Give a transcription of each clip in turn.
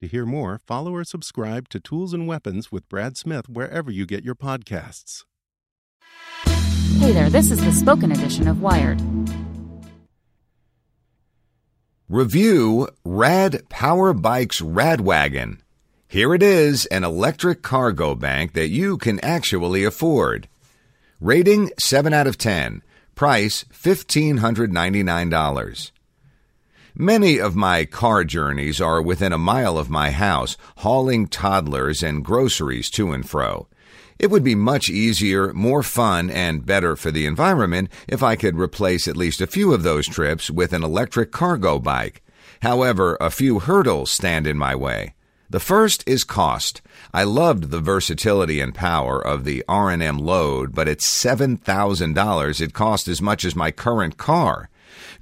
To hear more, follow or subscribe to Tools and Weapons with Brad Smith wherever you get your podcasts. Hey there, this is the spoken edition of Wired. Review Rad Power Bikes Rad Wagon. Here it is, an electric cargo bank that you can actually afford. Rating 7 out of 10. Price $1,599. Many of my car journeys are within a mile of my house, hauling toddlers and groceries to and fro. It would be much easier, more fun, and better for the environment if I could replace at least a few of those trips with an electric cargo bike. However, a few hurdles stand in my way. The first is cost. I loved the versatility and power of the R&M load, but at $7,000 it cost as much as my current car.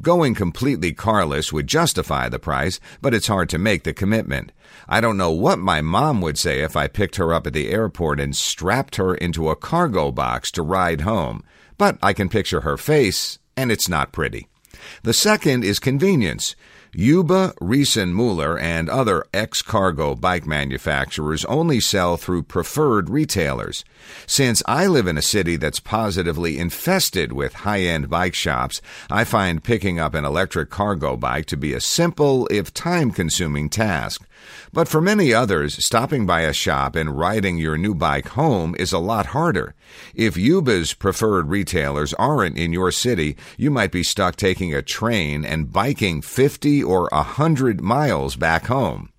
Going completely carless would justify the price, but it's hard to make the commitment. I don't know what my mom would say if I picked her up at the airport and strapped her into a cargo box to ride home, but I can picture her face, and it's not pretty. The second is convenience. Yuba, Muller, and other ex-cargo bike manufacturers only sell through preferred retailers. Since I live in a city that's positively infested with high-end bike shops, I find picking up an electric cargo bike to be a simple, if time-consuming task. But for many others, stopping by a shop and riding your new bike home is a lot harder. If Yuba's preferred retailers aren't in your city, you might be stuck taking a train and biking 50 or 100 miles back home.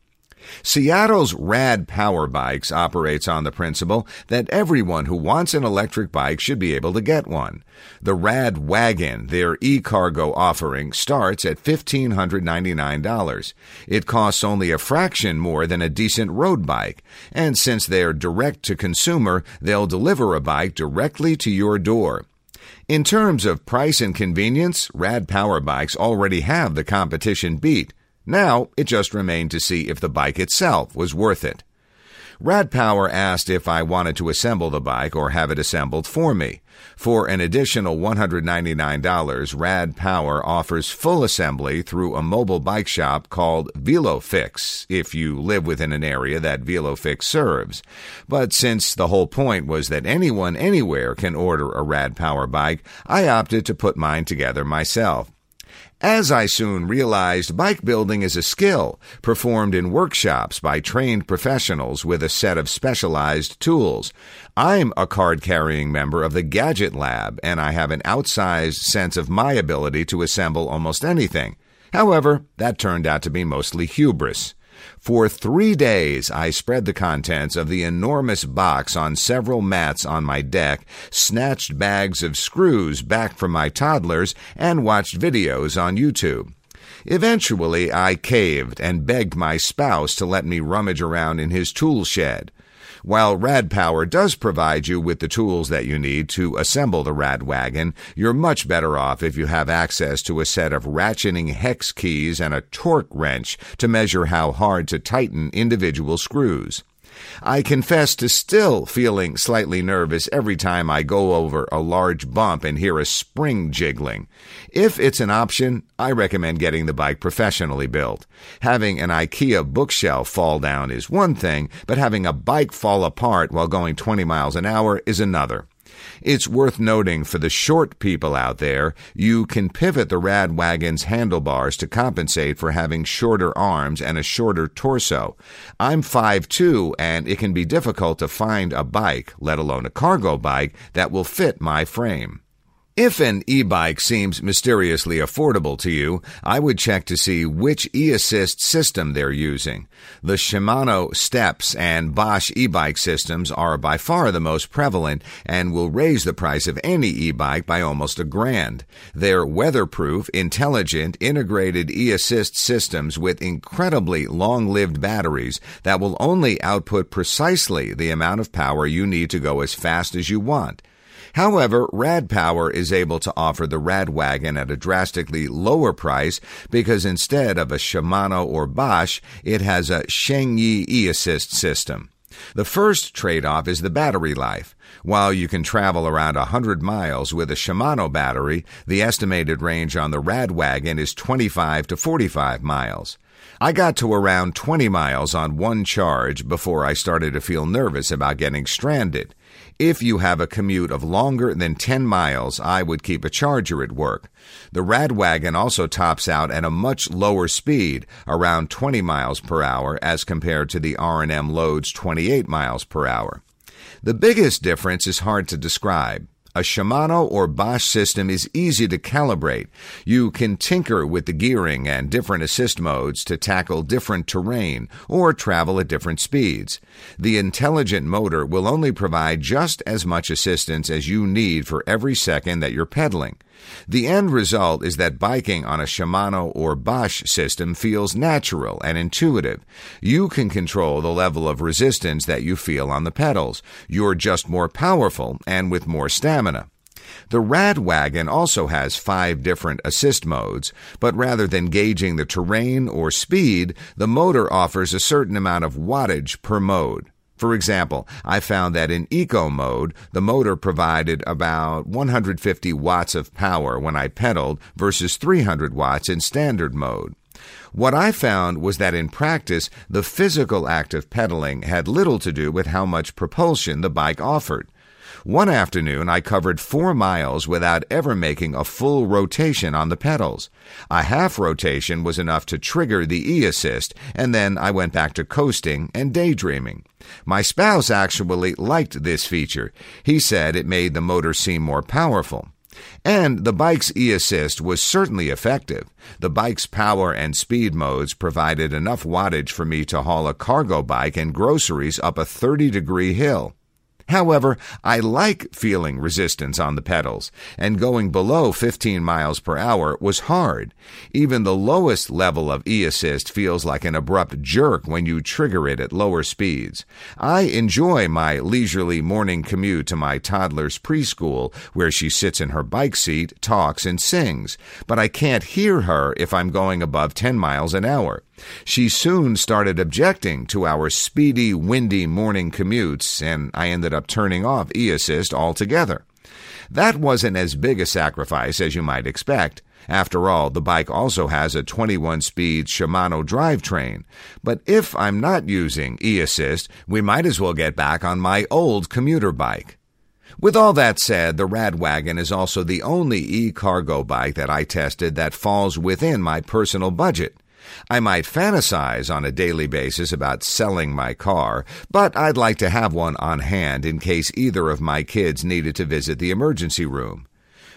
Seattle's Rad Power Bikes operates on the principle that everyone who wants an electric bike should be able to get one. The Rad Wagon, their e-cargo offering, starts at $1,599. It costs only a fraction more than a decent road bike, and since they're direct to consumer, they'll deliver a bike directly to your door. In terms of price and convenience, Rad Power Bikes already have the competition beat. Now, it just remained to see if the bike itself was worth it. Rad Power asked if I wanted to assemble the bike or have it assembled for me. For an additional $199, Rad Power offers full assembly through a mobile bike shop called VeloFix, if you live within an area that VeloFix serves. But since the whole point was that anyone anywhere can order a Rad Power bike, I opted to put mine together myself. As I soon realized, bike building is a skill performed in workshops by trained professionals with a set of specialized tools. I'm a card carrying member of the Gadget Lab, and I have an outsized sense of my ability to assemble almost anything. However, that turned out to be mostly hubris. For three days, I spread the contents of the enormous box on several mats on my deck, snatched bags of screws back from my toddlers, and watched videos on YouTube. Eventually, I caved and begged my spouse to let me rummage around in his tool shed. While Rad Power does provide you with the tools that you need to assemble the Rad Wagon, you're much better off if you have access to a set of ratcheting hex keys and a torque wrench to measure how hard to tighten individual screws. I confess to still feeling slightly nervous every time I go over a large bump and hear a spring jiggling. If it's an option, I recommend getting the bike professionally built. Having an IKEA bookshelf fall down is one thing, but having a bike fall apart while going 20 miles an hour is another. It's worth noting for the short people out there, you can pivot the Rad Wagon's handlebars to compensate for having shorter arms and a shorter torso. I'm 5'2 and it can be difficult to find a bike, let alone a cargo bike, that will fit my frame. If an e-bike seems mysteriously affordable to you, I would check to see which e-assist system they're using. The Shimano Steps and Bosch e-bike systems are by far the most prevalent and will raise the price of any e-bike by almost a grand. They're weatherproof, intelligent, integrated e-assist systems with incredibly long-lived batteries that will only output precisely the amount of power you need to go as fast as you want. However, Rad Power is able to offer the Rad Wagon at a drastically lower price because instead of a Shimano or Bosch, it has a Shengyi e-assist system. The first trade-off is the battery life. While you can travel around 100 miles with a Shimano battery, the estimated range on the Rad Wagon is 25 to 45 miles. I got to around 20 miles on one charge before I started to feel nervous about getting stranded. If you have a commute of longer than 10 miles, I would keep a charger at work. The Radwagon also tops out at a much lower speed, around 20 miles per hour, as compared to the R&M Load's 28 miles per hour. The biggest difference is hard to describe. A Shimano or Bosch system is easy to calibrate. You can tinker with the gearing and different assist modes to tackle different terrain or travel at different speeds. The intelligent motor will only provide just as much assistance as you need for every second that you're pedaling. The end result is that biking on a Shimano or Bosch system feels natural and intuitive. You can control the level of resistance that you feel on the pedals. You're just more powerful and with more stamina. The Radwagon also has five different assist modes, but rather than gauging the terrain or speed, the motor offers a certain amount of wattage per mode. For example, I found that in eco mode, the motor provided about 150 watts of power when I pedaled versus 300 watts in standard mode. What I found was that in practice, the physical act of pedaling had little to do with how much propulsion the bike offered. One afternoon, I covered four miles without ever making a full rotation on the pedals. A half rotation was enough to trigger the e assist, and then I went back to coasting and daydreaming. My spouse actually liked this feature. He said it made the motor seem more powerful. And the bike's e assist was certainly effective. The bike's power and speed modes provided enough wattage for me to haul a cargo bike and groceries up a 30 degree hill. However, I like feeling resistance on the pedals, and going below 15 miles per hour was hard. Even the lowest level of e-assist feels like an abrupt jerk when you trigger it at lower speeds. I enjoy my leisurely morning commute to my toddler's preschool, where she sits in her bike seat, talks, and sings, but I can't hear her if I'm going above 10 miles an hour. She soon started objecting to our speedy, windy morning commutes, and I ended up turning off e-assist altogether. That wasn't as big a sacrifice as you might expect. After all, the bike also has a 21 speed Shimano drivetrain. But if I'm not using e assist, we might as well get back on my old commuter bike. With all that said, the Radwagon is also the only e cargo bike that I tested that falls within my personal budget. I might fantasize on a daily basis about selling my car, but I'd like to have one on hand in case either of my kids needed to visit the emergency room.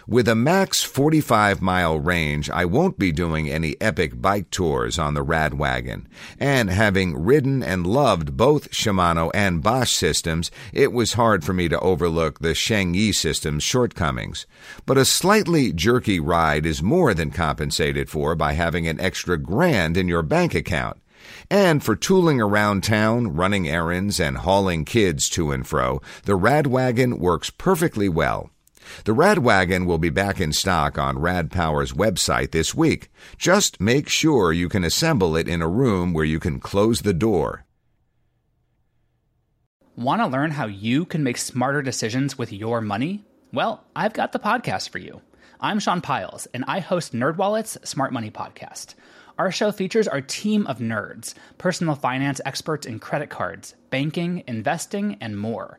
With a max 45 mile range, I won't be doing any epic bike tours on the Radwagon. And having ridden and loved both Shimano and Bosch systems, it was hard for me to overlook the Shengyi system's shortcomings. But a slightly jerky ride is more than compensated for by having an extra grand in your bank account. And for tooling around town, running errands, and hauling kids to and fro, the Radwagon works perfectly well. The Radwagon will be back in stock on Rad Power's website this week. Just make sure you can assemble it in a room where you can close the door. Want to learn how you can make smarter decisions with your money? Well, I've got the podcast for you. I'm Sean Pyles, and I host NerdWallet's Smart Money Podcast. Our show features our team of nerds, personal finance experts in credit cards, banking, investing, and more.